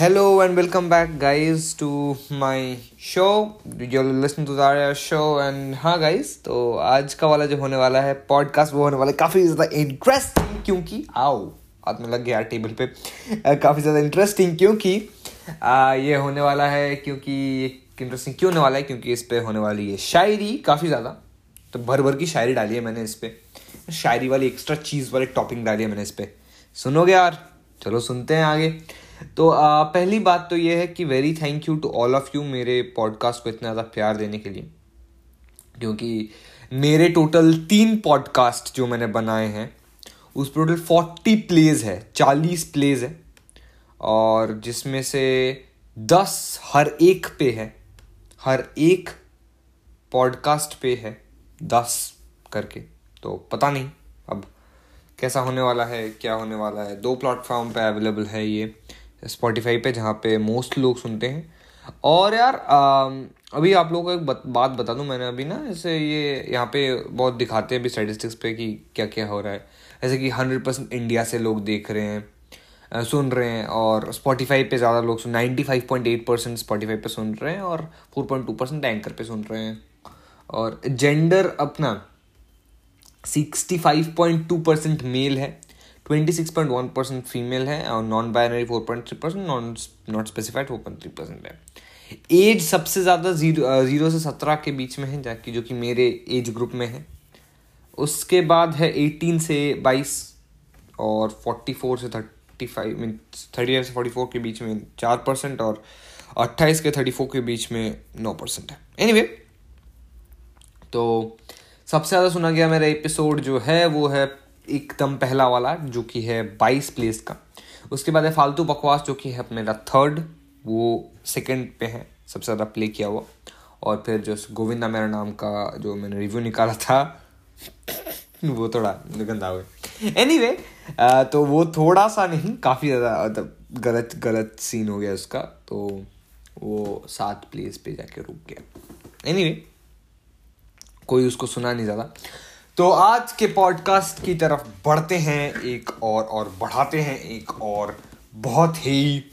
Hello and welcome back, guys, to my show. You're listening to Zarya show and हाँ guys, तो आज का वाला जो होने वाला है पॉडकास्ट वो होने वाला है काफ़ी ज़्यादा इंटरेस्टिंग क्योंकि आओ हाथ में लग गया टेबल पे। काफ़ी ज़्यादा इंटरेस्टिंग क्योंकि ये होने वाला है क्योंकि इंटरेस्टिंग क्यों होने वाला है क्योंकि इस पर होने वाली है शायरी काफ़ी ज़्यादा तो भर भर की शायरी डाली है मैंने इस पर शायरी वाली एक्स्ट्रा चीज़ वाली टॉपिंग डाली है मैंने इस पे। सुनोगे यार? चलो सुनते हैं आगे। तो आ, पहली बात तो ये है कि very thank you to all of you मेरे पॉडकास्ट को इतना ज़्यादा प्यार देने के लिए। क्योंकि मेरे टोटल तीन पॉडकास्ट जो मैंने बनाए हैं उस पर टोटल फोर्टी प्लेज है चालीस प्लेज है। और जिसमें से दस हर एक पे है हर एक पॉडकास्ट पे है दस करके। तो पता नहीं अब कैसा होने वाला है क्या होने वाला है। दो प्लेटफॉर्म पे अवेलेबल है ये। स्पॉटिफाई पे जहाँ पे मोस्ट लोग सुनते हैं। और यार अभी आप लोगों को एक बत, बात बता दूँ मैंने अभी ना ऐसे ये यहाँ पे बहुत दिखाते हैं अभी स्टेटिस्टिक्स पे कि क्या क्या हो रहा है। जैसे कि हंड्रेड परसेंट इंडिया से लोग देख रहे हैं सुन रहे हैं और स्पॉटिफाई पे ज़्यादा लोग सुन ninety five point eight percent Spotify पे सुन रहे हैं और four point two percent Anchor पे सुन रहे हैं। और जेंडर अपना sixty five point two percent male है। Twenty six point one percent female है और non binary four point three percent non not specified four point three percent है। एज सबसे ज़्यादा ज़ीरो ज़ीरो से सत्रह के बीच में है जाकि जो कि मेरे एज ग्रुप में है। उसके बाद है एटीन से बाईस और फोर्टी फोर से थर्टी फाइव मीन थर्टी से फोर्टी फोर के बीच में चार परसेंट और अट्ठाईस के थर्टी फोर के बीच में नौ परसेंट है। एनीवे anyway, तो सबसे ज़्यादा सुना गया मेरा एपिसोड जो है वो है एकदम पहला वाला जो कि है बाईस प्लेस का। उसके बाद है फालतू बकवास जो कि है मेरा थर्ड वो सेकंड पे है सबसे ज़्यादा प्ले किया हुआ। और फिर जो गोविंदा मेरा नाम का जो मैंने रिव्यू निकाला था वो थोड़ा गंदा हुआ एनी anyway, तो वो थोड़ा सा नहीं काफ़ी ज़्यादा मतलब गलत गलत सीन हो गया उसका तो वो सात प्लेस पे जाके रुक गया। एनी anyway, कोई उसको सुना नहीं ज़्यादा। तो आज के पॉडकास्ट की तरफ़ बढ़ते हैं एक और और बढ़ाते हैं एक और बहुत ही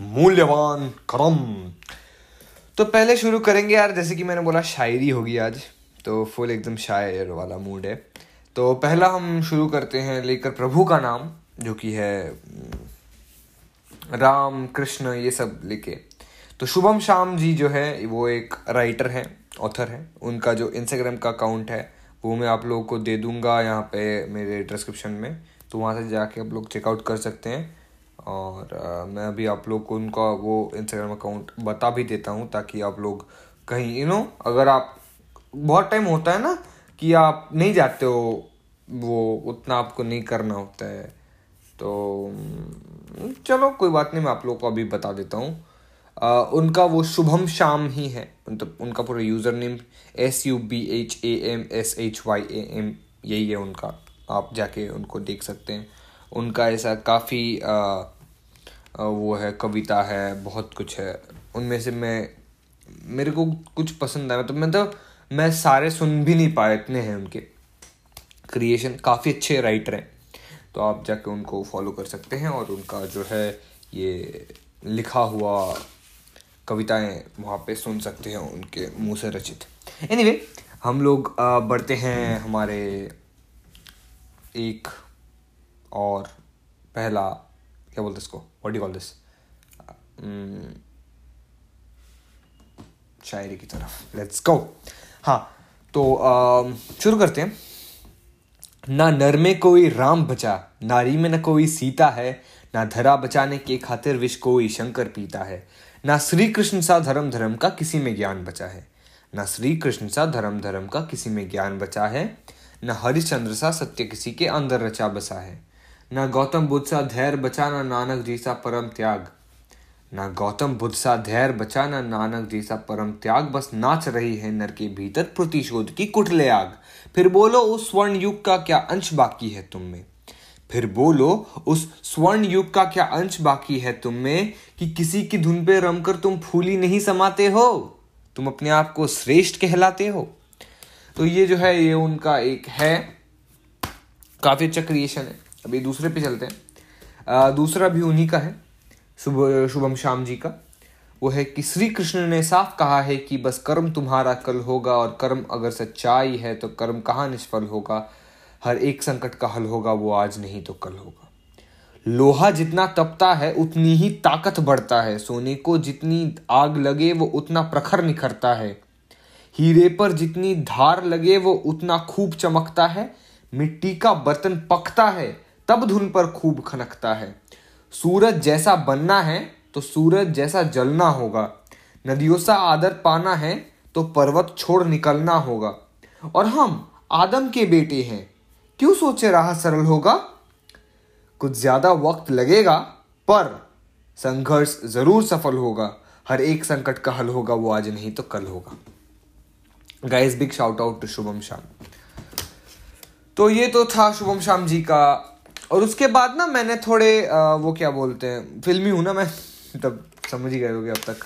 मूल्यवान क्रम तो पहले शुरू करेंगे यार, जैसे कि मैंने बोला शायरी होगी आज तो फुल एकदम शायर वाला मूड है। तो पहला हम शुरू करते हैं लेकर प्रभु का नाम, जो कि है राम, कृष्ण, ये सब लेके। तो शुभम शाम जी जो है, वो एक राइटर है ऑथर है। उनका जो इंस्टाग्राम का अकाउंट है वो मैं आप लोगों को दे दूँगा यहाँ पे मेरे डिस्क्रिप्शन में। तो वहाँ से जाके आप लोग चेकआउट कर सकते हैं। और आ, मैं अभी आप लोग को उनका वो इंस्टाग्राम अकाउंट बता भी देता हूँ ताकि आप लोग कहीं यू नो अगर आप बहुत टाइम होता है ना कि आप नहीं जाते हो वो उतना आपको नहीं करना होता है। तो चलो कोई बात नहीं मैं आप लोग को अभी बता देता हूँ। उनका वो शुभम शाम ही है। मतलब उनका पूरा user name S U B H A M S H Y A M यही है उनका। आप जाके उनको देख सकते हैं। उनका ऐसा काफ़ी वो है, कविता है, बहुत कुछ है। उनमें से मैं, मेरे को कुछ पसंद आया। तो मतलब तो मैं सारे सुन भी नहीं पाए इतने हैं उनके। क्रिएशन काफ़ी अच्छे राइटर हैं। तो आप जाके उनको फॉलो कर सकते हैं और उनका जो है ये लिखा हुआ कविताएँ वहाँ पे सुन सकते हैं उनके मुँह से रचित। एनीवे anyway, हम लोग बढ़ते हैं हमारे एक और पहला क्या बोलते इसको? व्हाट यू कॉल दिस शायरी की तरफ़। लेट्स गो हाँ तो शुरू करते हैं। ना नर में कोई राम बचा नारी में न कोई सीता है ना धरा बचाने के खातिर विष कोई शंकर पीता है। ना श्री कृष्ण सा धर्म धर्म का किसी में ज्ञान बचा है। न श्री कृष्ण सा धर्म धर्म का किसी में ज्ञान बचा है। न हरिश्चंद्र सा सत्य किसी के अंदर रचा बसा है। न गौतम बुद्ध सा धैर्य बचा, न नानक जी सा परम त्याग। ना गौतम बुद्ध सा धैर्य बचा, न नानक जी सा परम त्याग। बस नाच रही है नर के भीतर प्रतिशोध की कुटले आग। फिर बोलो, उस स्वर्ण युग का क्या अंश बाकी है तुम में? फिर बोलो उस स्वर्ण युग का क्या अंश बाकी है तुम में कि किसी की धुन पे रमकर तुम फूली नहीं समाते हो? तुम अपने आप को श्रेष्ठ कहलाते हो? तो ये जो है ये उनका एक है काफ़ी अच्छा क्रिएशन है अभी दूसरे पे चलते हैं। आ, दूसरा भी उन्हीं का है शुभ शुभम श्याम जी का। वो है कि श्री कृष्ण ने साफ़ कहा है कि बस कर्म तुम्हारा कल होगा और कर्म अगर सच्चाई है तो कर्म कहाँ निष्फल होगा? हर एक संकट का हल होगा, वो आज नहीं तो कल होगा। लोहा जितना तपता है, उतनी ही ताकत बढ़ता है। सोने को जितनी आग लगे, वो उतना प्रखर निखरता है। हीरे पर जितनी धार लगे, वो उतना खूब चमकता है। मिट्टी का बर्तन पकता है, तब धुन पर खूब खनकता है। सूरज जैसा बनना है तो सूरज जैसा जलना होगा। नदियों सा आदर पाना है तो पर्वत छोड़ निकलना होगा। और हम आदम के बेटे हैं क्यों सोचे राह सरल होगा? कुछ ज़्यादा वक्त लगेगा पर संघर्ष ज़रूर सफल होगा। हर एक संकट का हल होगा वो आज नहीं तो कल होगा। Guys big shout out to Shubham Shyam तो ये तो था शुभम शाम जी का। और उसके बाद ना मैंने थोड़े आ, वो क्या बोलते हैं फिल्मी हूँ ना मैं। तब समझ ही गए होगे अब तक।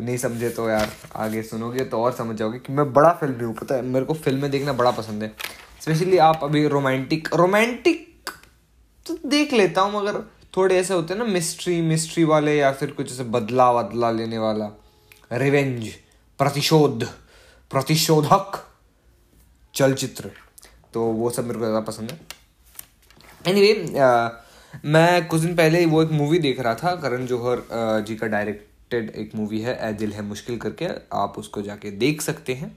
नहीं समझे तो यार आगे सुनोगे तो और समझ जाओगे कि मैं बड़ा फिल्मी हूँ। पता है मेरे को फ़िल्में देखना बड़ा पसंद है। स्पेशली आप अभी रोमांटिक रोमांटिक तो देख लेता हूँ मगर थोड़े ऐसे होते हैं ना मिस्ट्री मिस्ट्री वाले या फिर कुछ ऐसे बदला बदला लेने वाला। रिवेंज प्रतिशोध प्रतिशोधक चलचित्र। तो वो सब मेरे को ज़्यादा पसंद है। एनीवे anyway, मैं कुछ दिन पहले वो एक मूवी देख रहा था करण जौहर जी का डायरेक्टेड एक मूवी है ए दिल है मुश्किल करके। आप उसको जाके देख सकते हैं।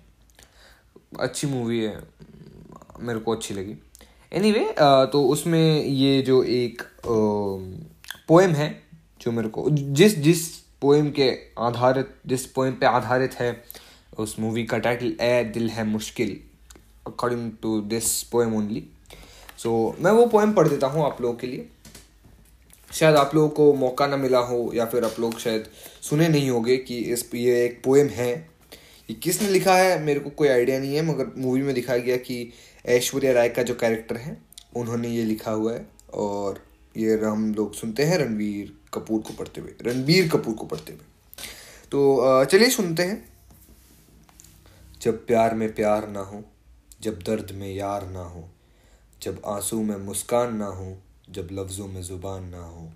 अच्छी मूवी है। मेरे को अच्छी लगी। एनी anyway, तो उसमें ये जो एक पोएम है जो मेरे को जिस जिस पोएम के आधारित जिस पोएम पे आधारित है उस मूवी का title Ae Dil Hai Mushkil according to this poem only so मैं वो पोएम पढ़ देता हूँ आप लोगों के लिए। शायद आप लोगों को मौका ना मिला हो या फिर आप लोग शायद सुने नहीं होंगे कि इस ये एक पोएम है। ये किसने लिखा है? मेरे को कोई आइडिया नहीं है, मगर मूवी में दिखाया गया कि ऐश्वर्या राय का जो कैरेक्टर है, उन्होंने ये लिखा हुआ है। और ये हम लोग सुनते हैं रणवीर कपूर को पढ़ते हुए रणबीर कपूर को पढ़ते हुए। तो चलिए सुनते हैं। जब प्यार में प्यार ना हो, जब दर्द में यार ना हो, जब आँसू में मुस्कान ना हो, जब लफ्ज़ों में ज़ुबान ना हो,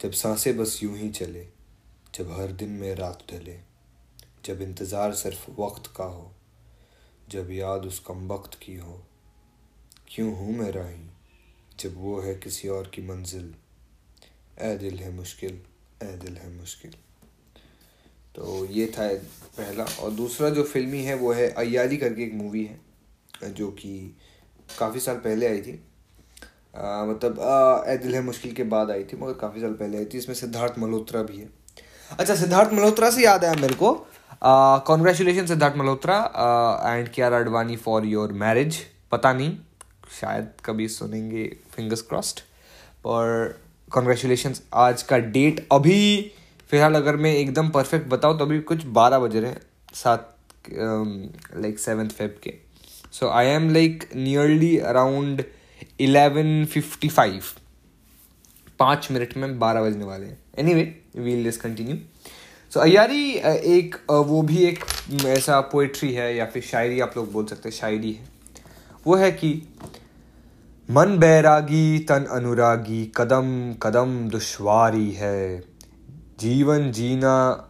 जब साँसें बस यूँ ही चले, जब हर दिन में रात ढले जब इंतज़ार सिर्फ़ वक्त का हो जब याद उस कम वक्त की हो। क्यों हूँ मैं राही जब वो है किसी और की मंजिल। ए दिल है मुश्किल ए दिल है मुश्किल। तो ये था पहला। और दूसरा जो फिल्मी है वो है अयारी करके एक मूवी है जो कि काफ़ी साल पहले आई थी। आ, मतलब ए दिल है मुश्किल के बाद आई थी मगर काफ़ी साल पहले आई थी। इसमें सिद्धार्थ मल्होत्रा भी है। अच्छा सिद्धार्थ मल्होत्रा से याद आया मेरे को congratulation Siddharth Malhotra and Kiara Advani for your marriage पता नहीं, शायद कभी सुनेंगे फिंगर्स क्रॉस्ड और कॉन्ग्रेचुलेशन आज का डेट अभी, फ़िलहाल अगर मैं एकदम परफेक्ट बताऊँ तो अभी कुछ बारह बजे रहे हैं, सात लाइक सेवन्थ फेब के। So I am like nearly around eleven fifty five पाँच मिनट में बारह बजने वाले हैं। Anyway we'll this continue so Aiyaary एक वो भी एक ऐसा पोइट्री है, या फिर शायरी आप लोग बोल सकते हैं, शायरी है। वो है कि, मन बैरागी, तन अनुरागी, कदम कदम दुश्वारी है। जीवन जीना,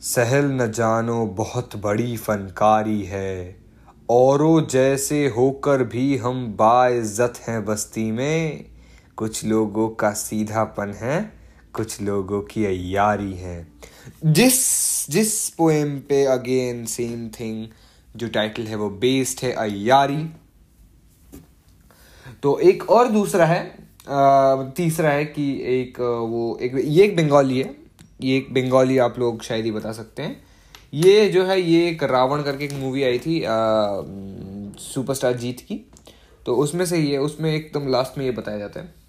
सहल न जानो, बहुत बड़ी फनकारी है। औरों जैसे होकर भी हम बाइज्जत हैं बस्ती में। कुछ लोगों का सीधापन है कुछ लोगों की अयारी है। जिस जिस पोएम पे अगेन सेम थिंग जो टाइटल है वो बेस्ड है अयारी तो एक और दूसरा है तीसरा है कि एक, वो एक, ये एक बंगाली है। ये एक बंगाली आप लोग शायद ही बता सकते हैं। ये जो है, ये एक रावण करके एक मूवी आई थी सुपरस्टार जीत की। तो उसमें से ये, उसमें एकदम लास्ट में ये बताया जाता है।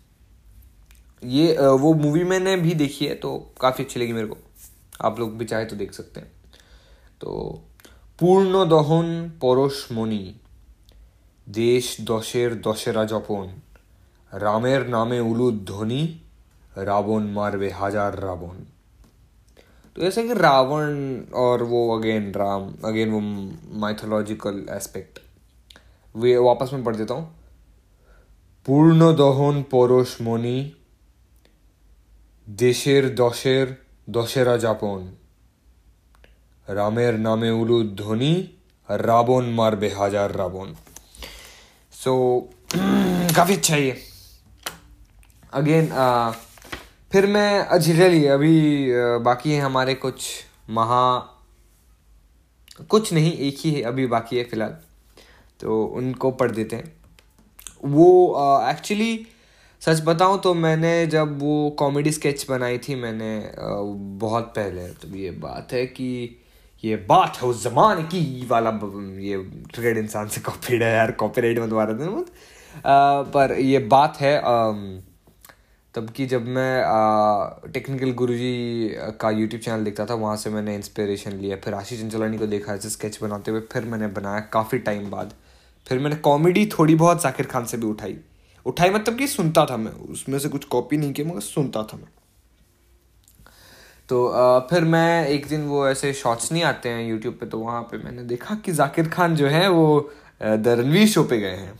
ये वो मूवी मैंने भी देखी है तो काफ़ी अच्छी लगी मेरे को आप लोग भी चाहे तो देख सकते हैं तो पूर्ण दहन পরশ মণি দেশ দশের দশেরা জপন রামের নামে উলুধ্বনি रावण मारवे हजार रावण तो ऐसे कि रावण और वो अगेन राम अगेन वो माइथोलॉजिकल एस्पेक्ट वे वापस में पढ़ देता हूँ पूर्ण दहन परोश मणि দেশের দশের দশেরা যাপন রামের নামে উলুধ্বনি রাবণ मारबे हजार रावण सो काफ़ी अच्छा ही है अगेन फिर मैं अच्छा चलिए अभी uh, बाकी है हमारे कुछ महा कुछ नहीं एक ही है अभी बाकी है फिलहाल तो उनको पढ़ देते हैं वो एक्चुअली uh, सच बताऊँ तो मैंने जब वो कॉमेडी स्केच बनाई थी मैंने बहुत पहले तो ये बात है कि ये बात है उस जमाने की वाला ये ट्रेड इंसान से कॉपीड है यार कॉपीराइट मारा था मत पर ये बात है तब की जब मैं टेक्निकल गुरुजी का यूट्यूब चैनल देखता था, वहाँ से मैंने इंस्पिरेशन लिया। फिर आशीष चंचलानी को देखा ऐसे स्केच बनाते हुए, फिर मैंने बनाया काफ़ी टाइम बाद। फिर मैंने कॉमेडी थोड़ी बहुत जाकिर खान से भी उठाई। उठाई मतलब कि सुनता था मैं उसमें से कुछ कॉपी नहीं किया मगर सुनता था मैं। तो आ, फिर मैं एक दिन वो ऐसे शॉर्ट्स नहीं आते हैं यूट्यूब पे तो वहाँ पे मैंने देखा कि जाकिर खान जो है वो द रणवीर शो पे गए हैं।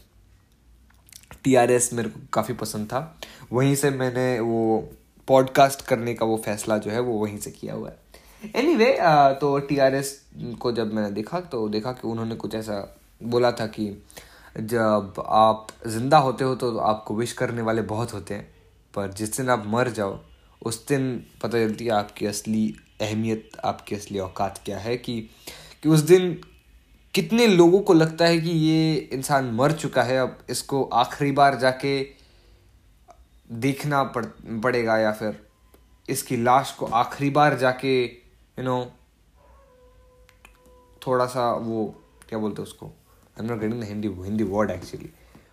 टी आर एस मेरे को काफ़ी पसंद था। वहीं से मैंने वो पॉडकास्ट करने का वो फैसला जो है वो वहीं से किया हुआ है। एनी anyway, तो टी आर एस को जब मैंने देखा तो देखा कि उन्होंने कुछ ऐसा बोला था कि जब आप ज़िंदा होते हो तो आपको विश करने वाले बहुत होते हैं, पर जिस दिन आप मर जाओ, उस दिन पता चलती है आपकी असली अहमियत, आपकी असली औकात क्या है कि कि उस दिन कितने लोगों को लगता है कि ये इंसान मर चुका है, अब इसको आखिरी बार जाके देखना पड़, पड़ेगा या फिर इसकी लाश को आखिरी बार जाके यू नो थोड़ा सा वो, क्या बोलते हैं उसको? I am not getting the Hindi Hindi word actually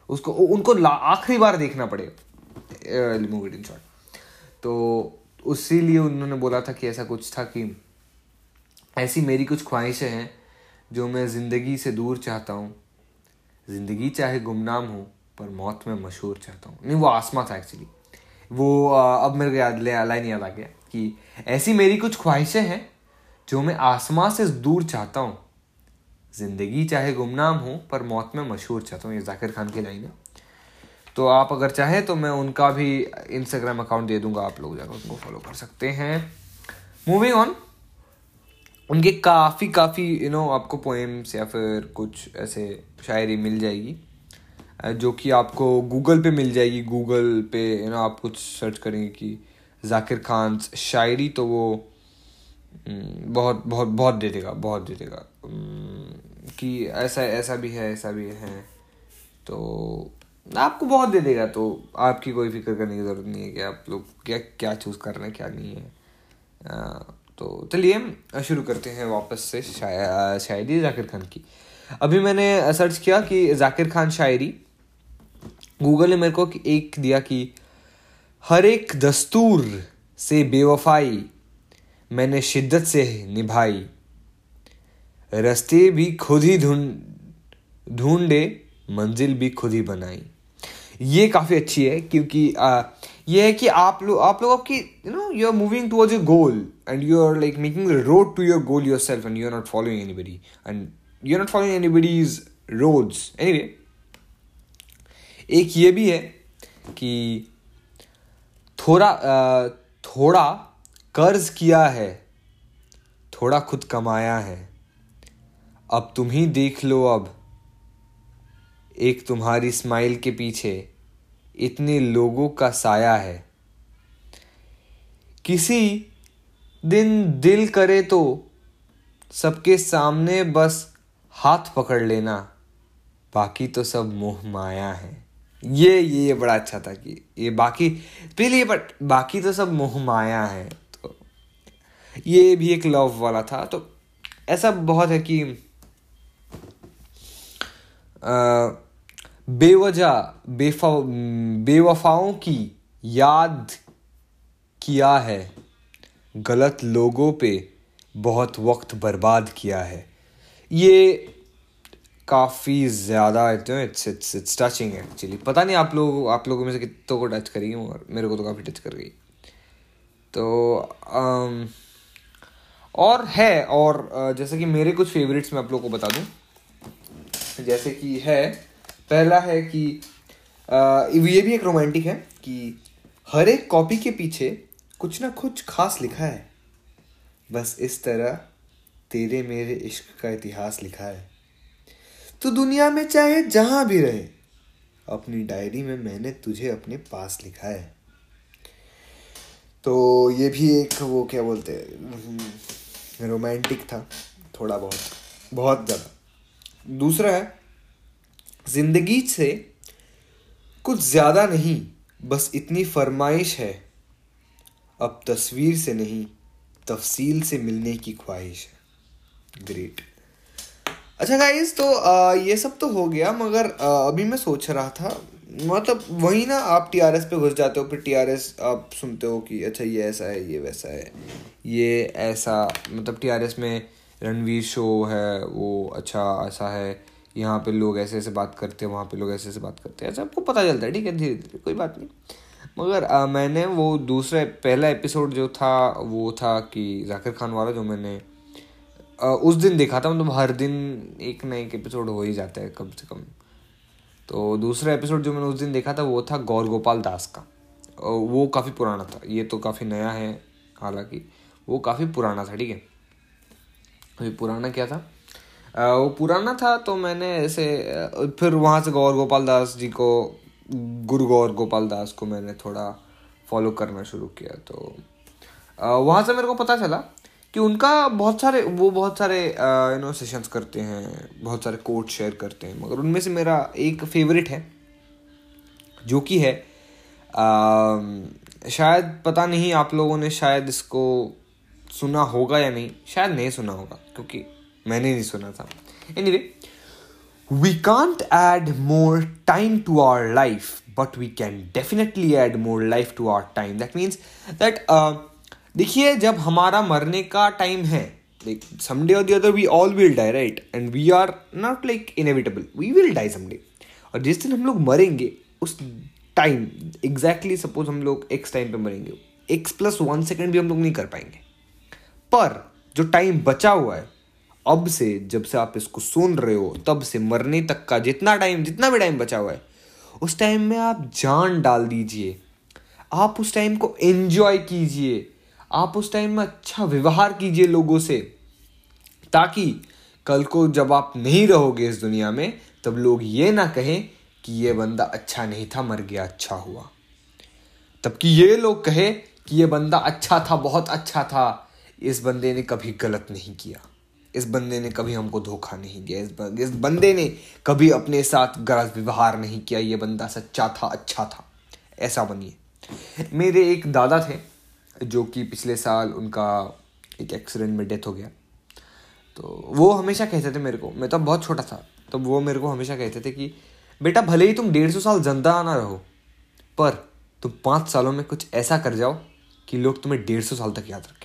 उसको, उनको आखिरी बार देखना पड़ेगा। मूवी इन शॉर्ट तो उसी लिए उन्होंने बोला था कि ऐसा कुछ था कि ऐसी मेरी कुछ ख्वाहिशें हैं, जो मैं ज़िंदगी से दूर चाहता हूँ। ज़िंदगी चाहे गुमनाम हो, पर मौत में मशहूर चाहता हूँ। नहीं, वो आसमा था एक्चुअली वो अब मेरे को याद ले, लाइन याद आ गया कि ऐसी मेरी कुछ ख्वाहिशें हैं, जो मैं आसमां से दूर चाहता हूँ ज़िंदगी चाहे गुमनाम हो पर मौत में मशहूर चाहता हूँ ये जाकिर खान की लाइन। है तो आप अगर चाहें तो मैं उनका भी इंस्टाग्राम अकाउंट दे दूँगा आप लोग जाकर उनको फॉलो कर सकते हैं। मूविंग ऑन उनके काफ़ी काफ़ी यू नो आपको पोएम्स या फिर कुछ ऐसे शायरी मिल जाएगी जो कि आपको गूगल पे मिल जाएगी। गूगल पे यू नो आप कुछ सर्च करेंगे कि जाकिर खान शायरी तो वो हम्म, बहुत बहुत बहुत दे देगा बहुत दे देगा। कि ऐसा ऐसा भी है ऐसा भी है। तो आपको बहुत दे देगा तो आपकी कोई फ़िक्र करने की ज़रूरत नहीं है कि आप लोग क्या क्या चूज़ कर रहे हैं क्या नहीं है। आ, तो चलिए शुरू करते हैं वापस से शाय, शायरी जाकिर खान की। अभी मैंने सर्च किया कि जाकिर खान शायरी। गूगल ने मेरे को एक दिया कि हर एक दस्तूर से बेवफाई मैंने शिद्दत से निभाई। रास्ते भी खुद ही ढूंढ ढूंढे मंजिल भी खुद ही बनाई। ये काफ़ी अच्छी है क्योंकि आ, ये है कि आप लोग आप लोग आपकी you know you are moving towards your goal and you are like making the road to your goal yourself and you are not following anybody and you are not following anybody's roads anyway एक ये भी है कि थोड़ा थोड़ा कर्ज किया है थोड़ा खुद कमाया है। अब तुम ही देख लो अब। एक तुम्हारी स्माइल के पीछे इतने लोगों का साया है। किसी दिन दिल करे तो सबके सामने बस हाथ पकड़ लेना, बाकी तो सब मोह माया है। ये ये ये बड़ा अच्छा था कि ये बाकी, पहले बट, बाकी तो सब मोह माया है तो ये भी एक लव वाला था तो ऐसा बहुत है कि बेवजह बेफा बेवफाओं की याद किया है गलत लोगों पे बहुत वक्त बर्बाद किया है। ये काफ़ी ज़्यादा it's it's it's touching actually पता नहीं आप लोग आप लोगों में से कितनों को टच करेगी और मेरे को तो काफ़ी टच कर गई। तो um, और है और जैसे कि मेरे कुछ फेवरेट्स मैं आप लोगों को बता दूँ। जैसे कि है पहला है कि आ, ये भी एक रोमांटिक है कि हर एक कॉपी के पीछे कुछ ना कुछ खास लिखा है। बस इस तरह तेरे मेरे इश्क का इतिहास लिखा है। तो दुनिया में चाहे जहाँ भी रहे अपनी डायरी में मैंने तुझे अपने पास लिखा है। तो ये भी एक वो क्या बोलते हैं रोमांटिक था थोड़ा बहुत बहुत ज़्यादा। दूसरा है ज़िंदगी से कुछ ज़्यादा नहीं बस इतनी फरमाइश है। अब तस्वीर से नहीं तफसील से मिलने की ख्वाहिश है। ग्रेट अच्छा गाइज़ तो आ, ये सब तो हो गया मगर आ, अभी मैं सोच रहा था मतलब वही ना आप टी आर एस पे घुस जाते हो फिर टी आर एस आप सुनते हो कि अच्छा ये ऐसा है ये वैसा है ये ऐसा मतलब टी आर एस में रणवीर शो है वो अच्छा ऐसा है। यहाँ पे लोग ऐसे ऐसे बात करते हैं वहाँ पे लोग ऐसे ऐसे बात करते हैं। ऐसा आपको पता चलता है ठीक है? धीरे धीरे कोई बात नहीं। मगर आ, मैंने वो दूसरा पहला एपिसोड जो था वो था कि जाकिर खान वाला जो मैंने आ, उस दिन देखा था। मतलब हर दिन एक ना एक एपिसोड हो ही जाता है कम से कम। तो दूसरा एपिसोड जो मैंने उस दिन देखा था वो था गौर गोपाल दास का। वो काफ़ी पुराना था। ये तो काफ़ी नया है हालाँकि। वो काफ़ी पुराना था ठीक है? अभी पुराना क्या था? आ, वो पुराना था तो मैंने ऐसे फिर वहाँ से गौर गोपाल दास जी को गुरु गौर गोपाल दास को मैंने थोड़ा फॉलो करना शुरू किया तो वहाँ से मेरे को पता चला कि उनका बहुत सारे वो बहुत सारे यू नो सेशंस करते हैं बहुत सारे कोट शेयर करते हैं मगर उनमें से मेरा एक फेवरेट है जो कि है आ, शायद पता नहीं आप लोगों ने शायद इसको सुना होगा या नहीं, शायद नहीं सुना होगा, क्योंकि मैंने नहीं सुना था। Anyway we can't add more time to our life but we can definitely add more life to our time that means that देखिए, जब हमारा मरने का टाइम है like someday or other we all will die right and we are not like inevitable we will die someday और जिस दिन हम लोग मरेंगे, उस टाइम एग्जैक्टली सपोज़ हम लोग एक्स टाइम पे मरेंगे एक्स प्लस वन सेकेंड भी हम लोग नहीं कर पाएँगे। पर जो टाइम बचा हुआ है, अब से जब से आप इसको सुन रहे हो, तब से मरने तक का जितना टाइम जितना भी टाइम बचा हुआ है, उस टाइम में आप जान डाल दीजिए। आप उस टाइम को एंजॉय कीजिए। आप उस टाइम में अच्छा व्यवहार कीजिए लोगों से, ताकि कल को जब आप नहीं रहोगे इस दुनिया में, तब लोग ये ना कहें कि ये बंदा अच्छा नहीं था, मर गया अच्छा हुआ। तब कि ये लोग कहे कि ये बंदा अच्छा था, बहुत अच्छा था। इस बंदे ने कभी गलत नहीं किया। इस बंदे ने कभी हमको धोखा नहीं दिया। इस, इस बंदे ने कभी अपने साथ गलत व्यवहार नहीं किया। ये बंदा सच्चा था अच्छा था। ऐसा बनिए। मेरे एक दादा थे जो कि पिछले साल उनका एक एक्सीडेंट में डेथ हो गया। तो वो हमेशा कहते थे मेरे को। मैं तो बहुत छोटा था। तो वो मेरे को हमेशा कहते थे कि बेटा भले ही तुम डेढ़ सौ साल ज़िंदा आना रहो पर तुम पाँच सालों में कुछ ऐसा कर जाओ कि लोग तुम्हें डेढ़ सौ साल तक याद रखें।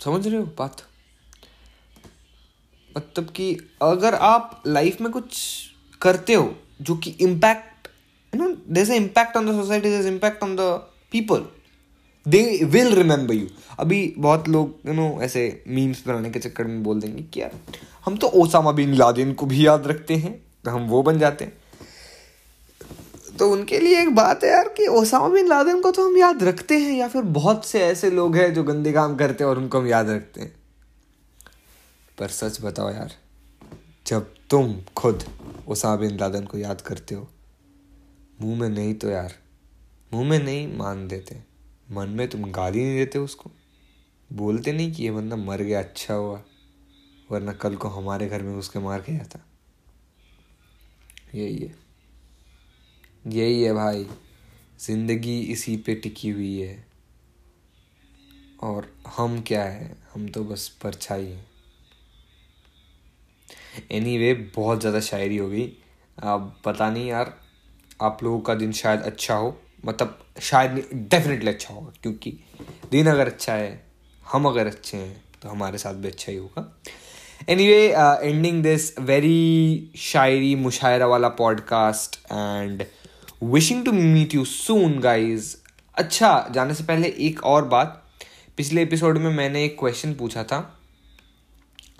समझ रहे हो बात? मतलब कि अगर आप लाइफ में कुछ करते हो, जो कि impact you know their impact on the society their impact on the people they will remember you अभी बहुत लोग यू नो ऐसे मीम्स बनाने के चक्कर में बोल देंगे कि यार, हम तो ओसामा बिन लादेन को भी याद रखते हैं तो हम वो बन जाते हैं। तो उनके लिए एक बात है यार कि ओसामा बिन लादेन को तो हम याद रखते हैं, या फिर बहुत से ऐसे लोग हैं जो गंदे काम करते हैं और उनको हम याद रखते हैं। पर सच बताओ यार, जब तुम खुद ओसामा बिन लादेन को याद करते हो, मुँह में नहीं तो यार, मुँह में नहीं मान देते, मन में तुम गाली नहीं देते उसको। बोलते नहीं कि ये बंदा मर गया अच्छा हुआ, वरना कल को हमारे घर में उसके मार के जाता यही है। यही है भाई। ज़िंदगी इसी पे टिकी हुई है। और हम क्या है? हम तो बस परछाई हैं। एनी anyway, बहुत ज़्यादा शायरी हो गई। अब पता नहीं यार आप लोगों का दिन शायद अच्छा हो। मतलब शायद डेफिनेटली अच्छा होगा क्योंकि दिन अगर अच्छा है हम अगर अच्छे हैं तो हमारे साथ भी अच्छा ही होगा। Anyway ending this very shayari mushaira वाला podcast and wishing to meet you soon guys अच्छा जाने से पहले एक और बात। पिछले एपिसोड में मैंने एक क्वेश्चन पूछा था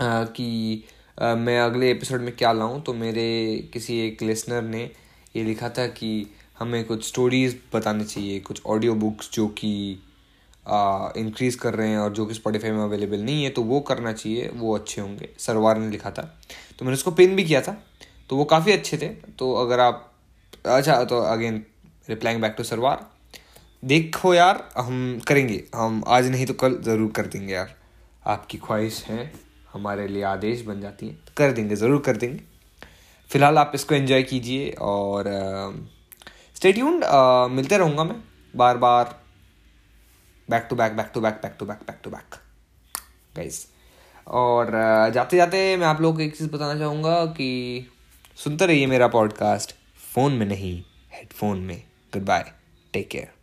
आ, कि आ, मैं अगले एपिसोड में क्या लाऊं? तो मेरे किसी एक लिसनर ने ये लिखा था कि हमें कुछ स्टोरीज बताने चाहिए कुछ ऑडियो बुक्स जो कि इंक्रीज कर रहे हैं और जो कि स्पॉटिफाई में अवेलेबल नहीं है तो वो करना चाहिए वो अच्छे होंगे। सरवार ने लिखा था। तो मैंने उसको पिन भी किया था। तो वो काफ़ी अच्छे थे। तो अगर आप अच्छा तो again replying back to Sarwar देखो यार हम करेंगे हम आज नहीं तो कल ज़रूर कर देंगे यार। आपकी ख्वाहिश है हमारे लिए आदेश बन जाती है तो कर देंगे ज़रूर कर देंगे। फ़िलहाल आप इसको एंजॉय कीजिए और स्टेट्यून uh, मिलते रहूँगा मैं बार बार। Back to back back to back back to back back to back guys और जाते जाते मैं आप लोगों को एक चीज़ बताना चाहूँगा कि सुनते रहिए मेरा पॉडकास्ट फ़ोन में नहीं हेडफोन में. Good bye take care